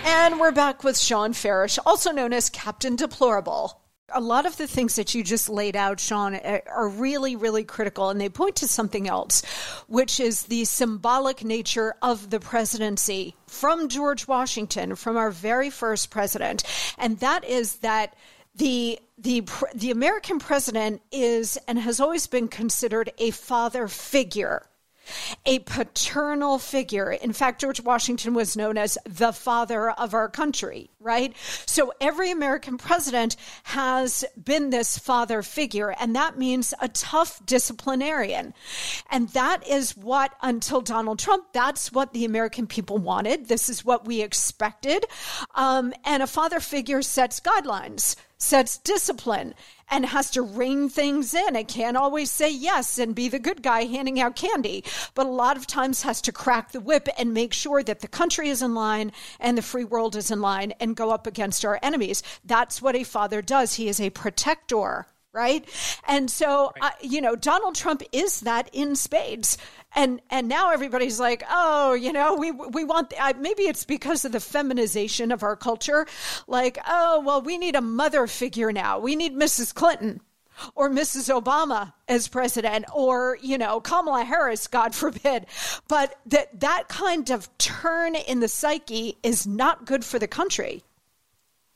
And we're back with Shawn Farash, also known as Captain Deplorable a lot of the things that you just laid out, eh, are really, really critical. And they point to something else, which is the symbolic nature of the presidency from George Washington, from our very first president. And that is that the the the American president is and has always been considered a father figure a paternal figure. In fact, George Washington was known as the father of our country, right? So every American president has been this father figure, and that means a tough disciplinarian. And that is what, until Donald Trump, that's what the American people wanted. This is what we expected. Um, and a father figure sets guidelines sets discipline and has to rein things in. It can't always say yes and be the good guy handing out candy, but a lot of times has to crack the whip and make sure that the country is in line and the free world is in line and go up against our enemies. That's what a father does. He is a protector right? And so, right. Uh, you know, Donald Trump is that in spades. And and now everybody's like, oh, you know, we we want uh, maybe it's because of the feminization of our culture, like, oh, well, we need a mother figure now. We need Mrs. Clinton or Mrs. Obama as president or, you know, Kamala Harris, God forbid. But that that kind of turn in the psyche is not good for the country.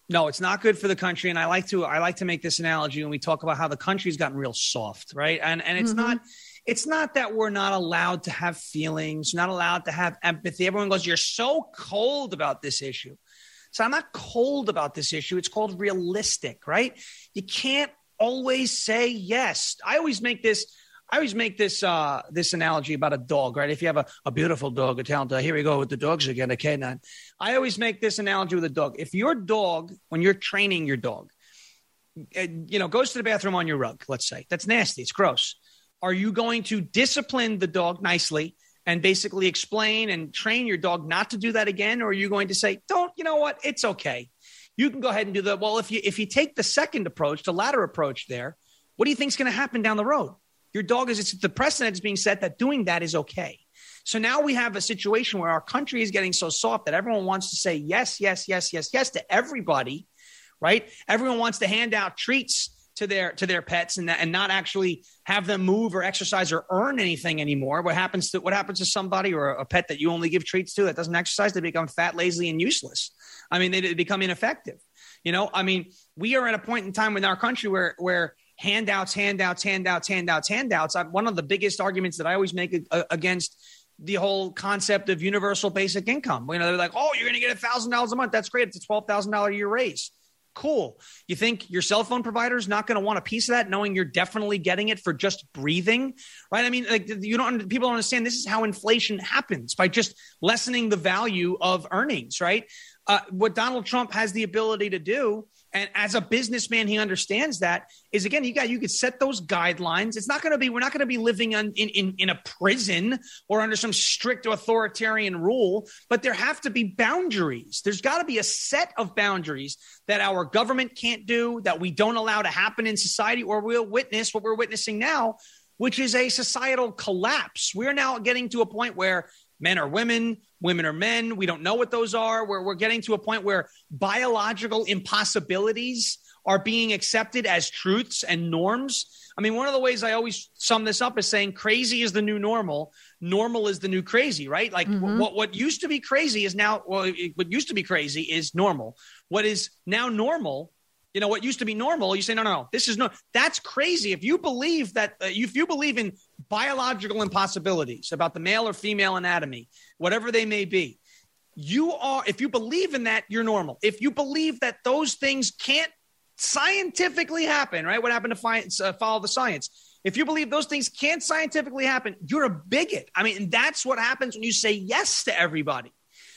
No, it's not good for the country. And I like to I like to make this analogy when we talk about how the country's gotten real soft, right? And and it's mm-hmm. not it's not that we're not allowed to have feelings, not allowed to have empathy. Everyone goes, You're so cold about this issue. So I'm not cold about this issue. It's called realistic, right? You can't always say yes. I always make this I always make this uh, this analogy about a dog, right? If you have a, a beautiful dog, a talented, here we go with the dogs again, a canine. I always make this analogy with a dog. If your dog, when you're training your dog, uh, you know, goes to the bathroom on your rug, let's say, that's nasty, it's gross. Are you going to discipline the dog nicely and basically explain and train your dog not to do that again? Or are you going to say, don't, you know what, it's okay. you can go ahead and do that well. If you if you take the second approach, the latter approach, there, what do you think is going to happen down the road? Your dog is it's the precedent is being set that doing that is okay. So now we have a situation where our country is getting so soft that everyone wants to say yes, yes, yes, yes, yes to everybody, right? Everyone wants to hand out treats to their to their pets and and not actually have them move or exercise or earn anything anymore. What happens to what happens to somebody or a pet that you only give treats to that doesn't exercise? They become fat, lazy, and useless. I mean, they, they become ineffective. You know, I mean, we are at a point in time in our country where where handouts, handouts, handouts, handouts, handouts. I, one of the biggest arguments that I always make against the whole concept of universal basic income. You know, they're like, oh, you're going to get a thousand dollars a month. That's great. It's a twelve thousand dollar a year raise. Cool. You think your cell phone provider is not going to want a piece of that, knowing you're definitely getting it for just breathing, right? I mean, like you don't people don't understand. This is how inflation happens by just lessening the value of earnings, right? Uh, what Donald Trump has the ability to do and as a businessman, he understands that is again, you got you could set those guidelines. It's not going to be we're not going to be living in, in in a prison or under some strict authoritarian rule, but there have to be boundaries. There's got to be a set of boundaries that our government can't do, that we don't allow to happen in society, or we'll witness what we're witnessing now, which is a societal collapse. We're now getting to a point where men are women, women are men. We don't know what those are. We're, we're getting to a point where biological impossibilities are being accepted as truths and norms. I mean, one of the ways I always sum this up is saying crazy is the new normal, normal is the new crazy, right? Like mm-hmm. what what used to be crazy is now well, what used to be crazy is normal. What is now normal you know what used to be normal you say no no no this is no that's crazy if you believe that uh, if you believe in biological impossibilities about the male or female anatomy whatever they may be you are if you believe in that you're normal. If you believe that those things can't scientifically happen right? What happened to find, uh, follow the science. If you believe those things can't scientifically happen you're a bigot. I mean that's what happens when you say yes to everybody.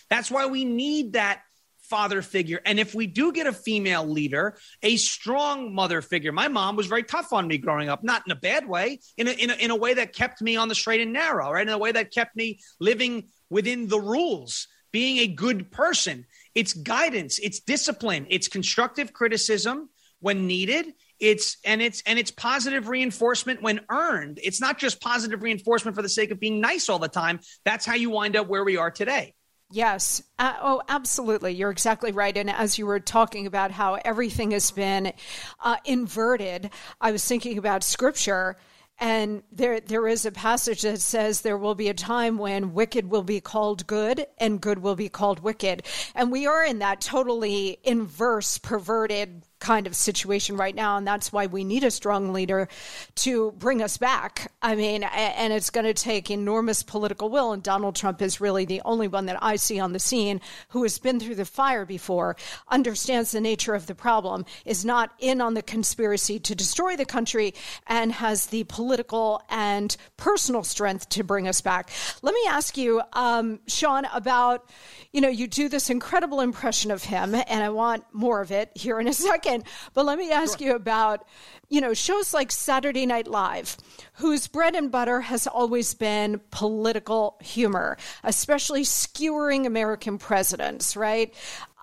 That's why we need that father figure. And if we do get a female leader, a strong mother figure, my mom was very tough on me growing up, not in a bad way, in a, in a, in a way that kept me on the straight and narrow, right? In a way that kept me living within the rules, being a good person. It's guidance, it's discipline, it's constructive criticism when needed it's and it's and it's positive reinforcement when earned it's not just positive reinforcement for the sake of being nice all the time that's how you wind up where we are today Yes. Uh, oh, absolutely. You're exactly right. And as you were talking about how everything has been uh, inverted, I was thinking about scripture. And there, there is a passage that says there will be a time when wicked will be called good and good will be called wicked. And we are in that totally inverse, perverted kind of situation right now. And that's why we need a strong leader to bring us back. I mean, and it's going to take enormous political will. And Donald Trump is really the only one that I see on the scene who has been through the fire before, understands the nature of the problem, is not in on the conspiracy to destroy the country, and has the political and personal strength to bring us back. Let me ask you, um, Shawn, about, you know, you do this incredible impression of him, and I want more of it here in a <laughs> second second. But let me ask sure. you about, you know, shows like Saturday Night Live, whose bread and butter has always been political humor, especially skewering American presidents, right?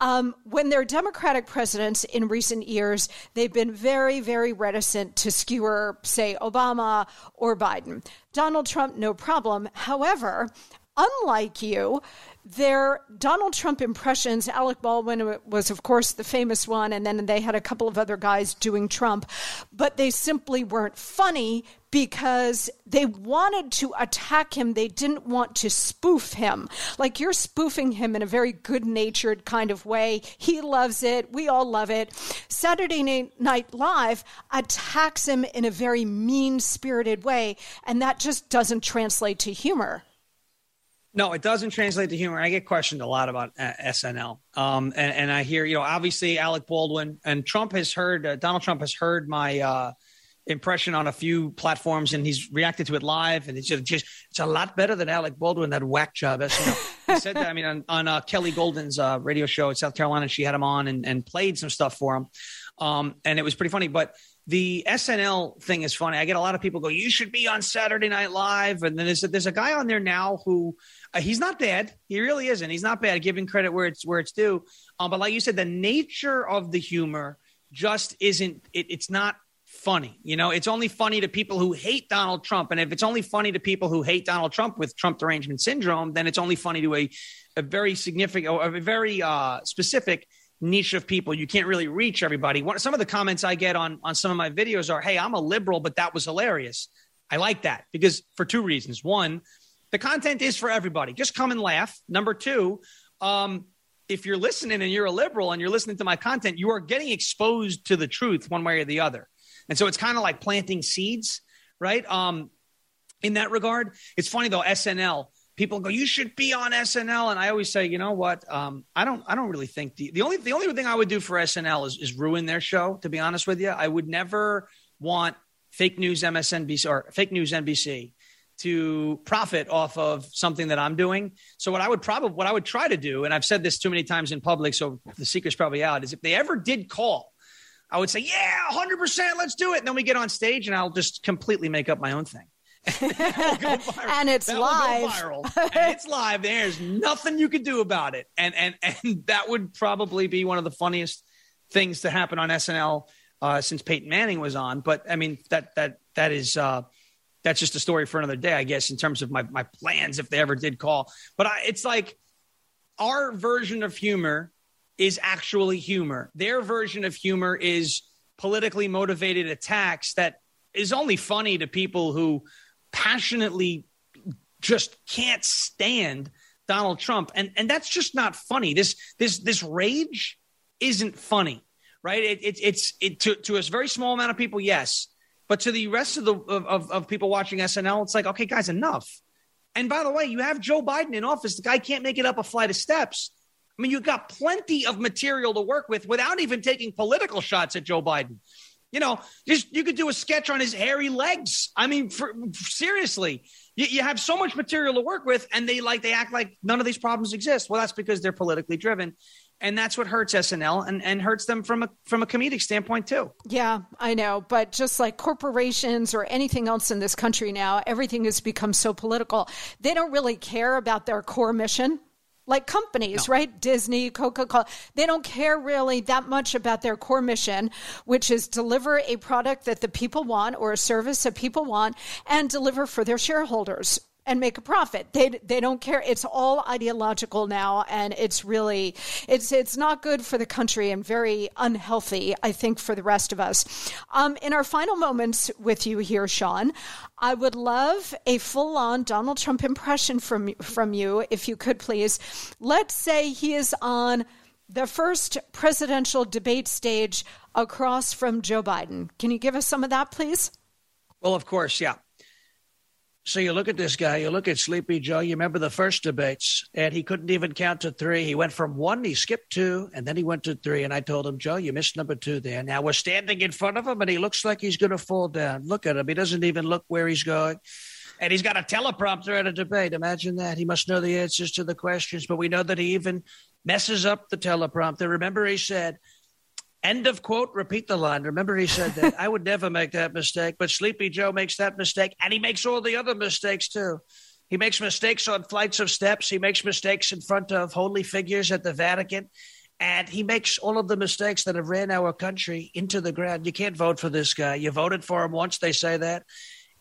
Um, when they're Democratic presidents in recent years, they've been very, very reticent to skewer, say, Obama or Biden. Donald Trump, no problem. However, unlike you, their Donald Trump impressions, Alec Baldwin was, of course, the famous one, and then they had a couple of other guys doing Trump, but they simply weren't funny because they wanted to attack him. They didn't want to spoof him. Like you're spoofing him in a very good natured kind of way. He loves it. We all love it. Saturday Night Live attacks him in a very mean spirited way, and that just doesn't translate to humor. No, it doesn't translate to humor. I get questioned a lot about uh, SNL, um, and, and, I hear, you know, obviously Alec Baldwin and Trump has heard uh, Donald Trump has heard my uh, impression on a few platforms, and he's reacted to it live, and it's just, just it's a lot better than Alec Baldwin that whack job SNL. <laughs> he said that. I mean, on, on uh, Kelly Golden's uh, radio show in South Carolina, she had him on and, and played some stuff for him, um, and it was pretty funny. But the SNL thing is funny. I get a lot of people go, "You should be on Saturday Night Live," and then there's a, there's a guy on there now who uh, he's not bad. He really isn't. He's not bad. Giving credit where it's where it's due. Um, but like you said, the nature of the humor just isn't. It, it's not funny. You know, it's only funny to people who hate Donald Trump. And if it's only funny to people who hate Donald Trump with Trump derangement syndrome, then it's only funny to a, a very significant, or a very uh, specific niche of people. You can't really reach everybody. Some of the comments I get on on some of my videos are, "Hey, I'm a liberal, but that was hilarious." I like that because for two reasons. One, the content is for everybody. Just come and laugh. Number two, um, if you're listening and you're a liberal and you're listening to my content, you are getting exposed to the truth one way or the other. And so it's kind of like planting seeds, right? Um, in that regard, it's funny though. SNL people go, you should be on SNL, and I always say, you know what? Um, I don't. I don't really think the, the only the only thing I would do for SNL is, is ruin their show. To be honest with you, I would never want fake news MSNBC or fake news NBC to profit off of something that I'm doing. So what I would probably what I would try to do, and I've said this too many times in public, so the secret's probably out, is if they ever did call I would say, yeah, 100%, let's do it. And then we get on stage and I'll just completely make up my own thing. <laughs> and it's that live. <laughs> and it's live. There's nothing you could do about it. And and and that would probably be one of the funniest things to happen on SNL uh, since Peyton Manning was on. But I mean that that that is uh, that's just a story for another day, I guess, in terms of my my plans if they ever did call. But I, it's like our version of humor is actually humor. Their version of humor is politically motivated attacks that is only funny to people who passionately just can't stand Donald Trump. And and that's just not funny. This this this rage isn't funny, right? It, it it's it to, to a very small amount of people, yes. But to the rest of the of, of people watching SNL, it's like, okay, guys, enough. And by the way, you have Joe Biden in office. The guy can't make it up a flight of steps. I mean, you've got plenty of material to work with without even taking political shots at Joe Biden. You know, just you could do a sketch on his hairy legs. I mean, for, seriously, you, you have so much material to work with, and they like they act like none of these problems exist. Well, that's because they're politically driven and that's what hurts SNL and, and hurts them from a from a comedic standpoint too. Yeah, I know, but just like corporations or anything else in this country now, everything has become so political. They don't really care about their core mission like companies, no. right? Disney, Coca Cola, they don't care really that much about their core mission, which is deliver a product that the people want or a service that people want and deliver for their shareholders and make a profit. They they don't care. It's all ideological now, and it's really it's it's not good for the country and very unhealthy. I think for the rest of us. Um, in our final moments with you here, Shawn, I would love a full on Donald Trump impression from from you, if you could please. Let's say he is on the first presidential debate stage across from Joe Biden. Can you give us some of that, please? Well, of course, yeah. So you look at this guy, you look at Sleepy Joe, you remember the first debates, and he couldn't even count to three. He went from one, he skipped two, and then he went to three. And I told him, Joe, you missed number two there. Now we're standing in front of him, and he looks like he's going to fall down. Look at him. He doesn't even look where he's going. And he's got a teleprompter at a debate. Imagine that. He must know the answers to the questions, but we know that he even messes up the teleprompter. Remember, he said, End of quote. Repeat the line. Remember, he said that I would never make that mistake, but Sleepy Joe makes that mistake, and he makes all the other mistakes too. He makes mistakes on flights of steps. He makes mistakes in front of holy figures at the Vatican. And he makes all of the mistakes that have ran our country into the ground. You can't vote for this guy. You voted for him once, they say that.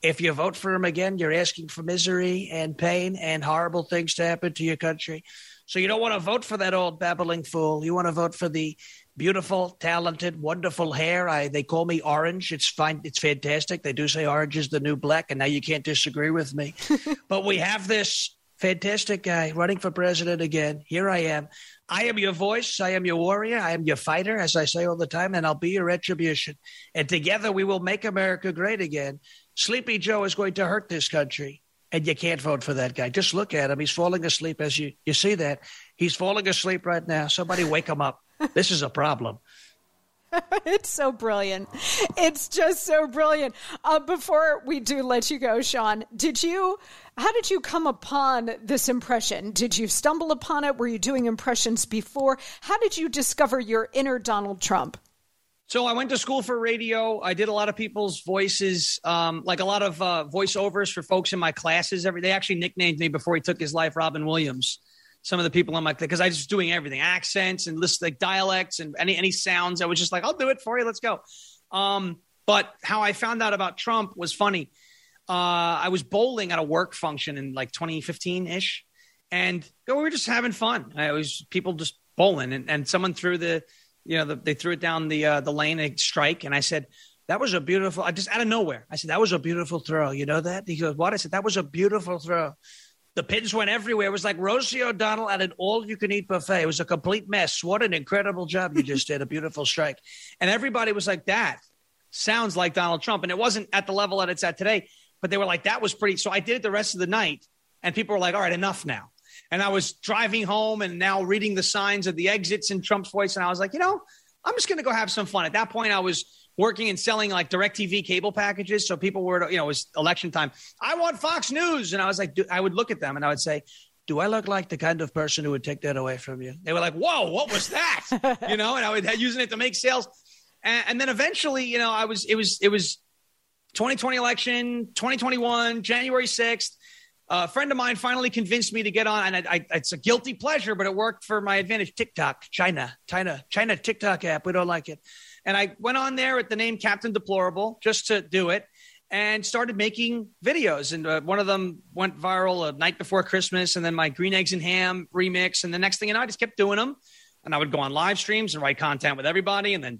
If you vote for him again, you're asking for misery and pain and horrible things to happen to your country. So you don't want to vote for that old babbling fool. You want to vote for the beautiful, talented, wonderful hair. I they call me orange. It's fine. It's fantastic. They do say orange is the new black, and now you can't disagree with me. <laughs> but we have this fantastic guy running for president again. Here I am. I am your voice. I am your warrior. I am your fighter, as I say all the time, and I'll be your retribution. And together we will make America great again. Sleepy Joe is going to hurt this country. And you can't vote for that guy. Just look at him. He's falling asleep as you, you see that. He's falling asleep right now. Somebody wake him up this is a problem. <laughs> it's so brilliant. It's just so brilliant. Uh, before we do let you go, Shawn, did you, how did you come upon this impression? Did you stumble upon it? Were you doing impressions before? How did you discover your inner Donald Trump? So I went to school for radio. I did a lot of people's voices, um, like a lot of uh, voiceovers for folks in my classes. Every they actually nicknamed me before he took his life, Robin Williams. Some of the people in my because I was doing everything, accents and list like dialects and any any sounds. I was just like, I'll do it for you. Let's go. Um, but how I found out about Trump was funny. Uh, I was bowling at a work function in like 2015 ish, and we were just having fun. I was people just bowling, and, and someone threw the you know, the, they threw it down the uh, the lane, a strike, and I said, "That was a beautiful." I just out of nowhere, I said, "That was a beautiful throw." You know that? He goes, "What?" I said, "That was a beautiful throw." The pins went everywhere. It was like Rosie O'Donnell at an all-you-can-eat buffet. It was a complete mess. What an incredible job you just did! A beautiful strike, and everybody was like, "That sounds like Donald Trump," and it wasn't at the level that it's at today, but they were like, "That was pretty." So I did it the rest of the night, and people were like, "All right, enough now." And I was driving home and now reading the signs of the exits in Trump's voice. And I was like, you know, I'm just going to go have some fun. At that point, I was working and selling like DirecTV cable packages. So people were, you know, it was election time. I want Fox News. And I was like, I would look at them and I would say, do I look like the kind of person who would take that away from you? They were like, whoa, what was that? <laughs> you know, and I was using it to make sales. And, and then eventually, you know, I was, it was, it was 2020 election, 2021, January 6th a friend of mine finally convinced me to get on, and I, I, it's a guilty pleasure, but it worked for my advantage. TikTok, China, China, China TikTok app. We don't like it. And I went on there with the name Captain Deplorable just to do it and started making videos. And uh, one of them went viral a night before Christmas, and then my green eggs and ham remix. And the next thing you know, I just kept doing them. And I would go on live streams and write content with everybody, and then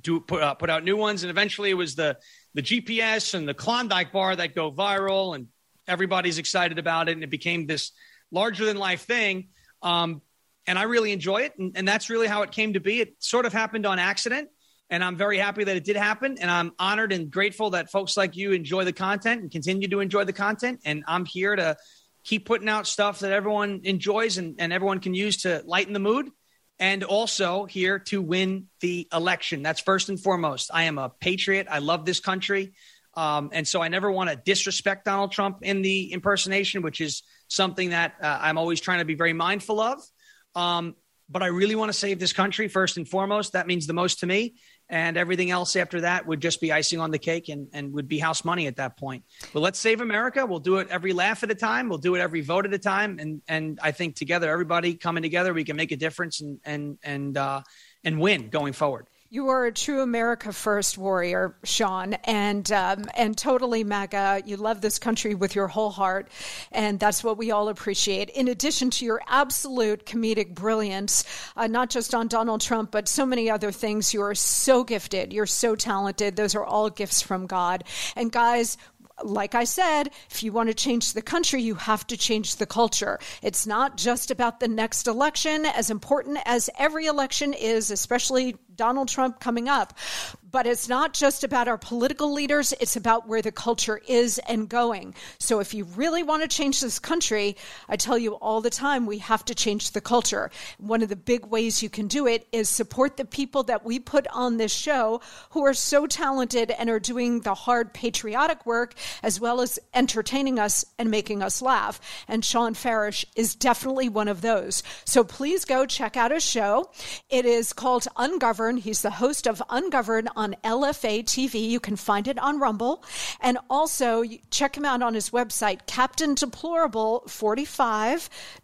do put uh, put out new ones. And eventually, it was the the GPS and the Klondike bar that go viral, and everybody's excited about it, and it became this larger than life thing. Um, and I really enjoy it, and, and that's really how it came to be. It sort of happened on accident, and I'm very happy that it did happen. And I'm honored and grateful that folks like you enjoy the content and continue to enjoy the content. And I'm here to keep putting out stuff that everyone enjoys and, and everyone can use to lighten the mood and also here to win the election. That's first and foremost. I am a patriot. I love this country. Um, and so I never want to disrespect Donald Trump in the impersonation, which is something that uh, I'm always trying to be very mindful of. Um, but I really want to save this country first and foremost. That means the most to me. And everything else after that would just be icing on the cake and, and would be house money at that point. But let's save America. We'll do it every laugh at a time. We'll do it every vote at a time. And and I think together, everybody coming together, we can make a difference and and and uh, and win going forward. You are a true America First warrior, Shawn, and um, and totally MAGA. You love this country with your whole heart, and that's what we all appreciate. In addition to your absolute comedic brilliance, uh, not just on Donald Trump, but so many other things. You are so gifted. You're so talented. Those are all gifts from God. And guys, like I said, if you want to change the country, you have to change the culture. It's not just about the next election, as important as every election is, especially Donald Trump coming up. But it's not just about our political leaders, it's about where the culture is and going. So if you really want to change this country, I tell you all the time, we have to change the culture. One of the big ways you can do it is support the people that we put on this show who are so talented and are doing the hard patriotic work as well as entertaining us and making us laugh. And Shawn Farash is definitely one of those. So please go check out his show. It is called Ungoverned He's the host of Ungoverned LFA TV. You can find it on Rumble. And also check him out on his website,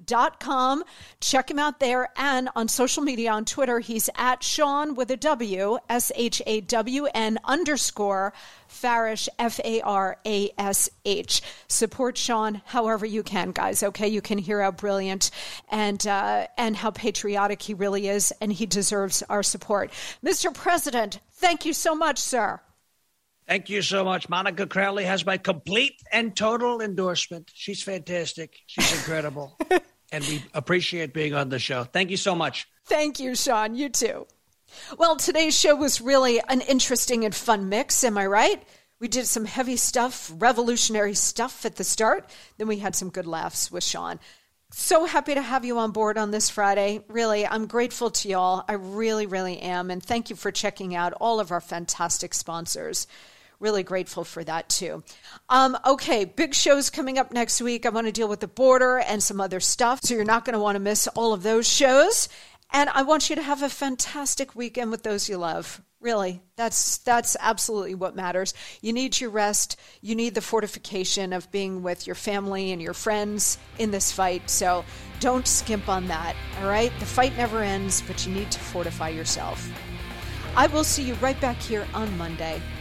CaptainDeplorable45.com. Check him out there and on social media on Twitter. He's at Shawn with a W, S H A W N underscore Farash, F A R A S H. Support Shawn however you can, guys. Okay, you can hear how brilliant and uh, and how patriotic he really is, and he deserves our support. Mr. President, thank you so much, sir. Thank you so much. Monica Crowley has my complete and total endorsement. She's fantastic. She's incredible. <laughs> and we appreciate being on the show. Thank you so much. Thank you, Shawn. You too. Well, today's show was really an interesting and fun mix, am I right? We did some heavy stuff, revolutionary stuff at the start. Then we had some good laughs with Sean. So happy to have you on board on this Friday. Really, I'm grateful to y'all. I really, really am. And thank you for checking out all of our fantastic sponsors. Really grateful for that too. Um, okay, big shows coming up next week. I want to deal with the border and some other stuff. So you're not going to want to miss all of those shows. And I want you to have a fantastic weekend with those you love. Really, that's that's absolutely what matters. You need your rest. You need the fortification of being with your family and your friends in this fight. So don't skimp on that. All right, the fight never ends, but you need to fortify yourself. I will see you right back here on Monday.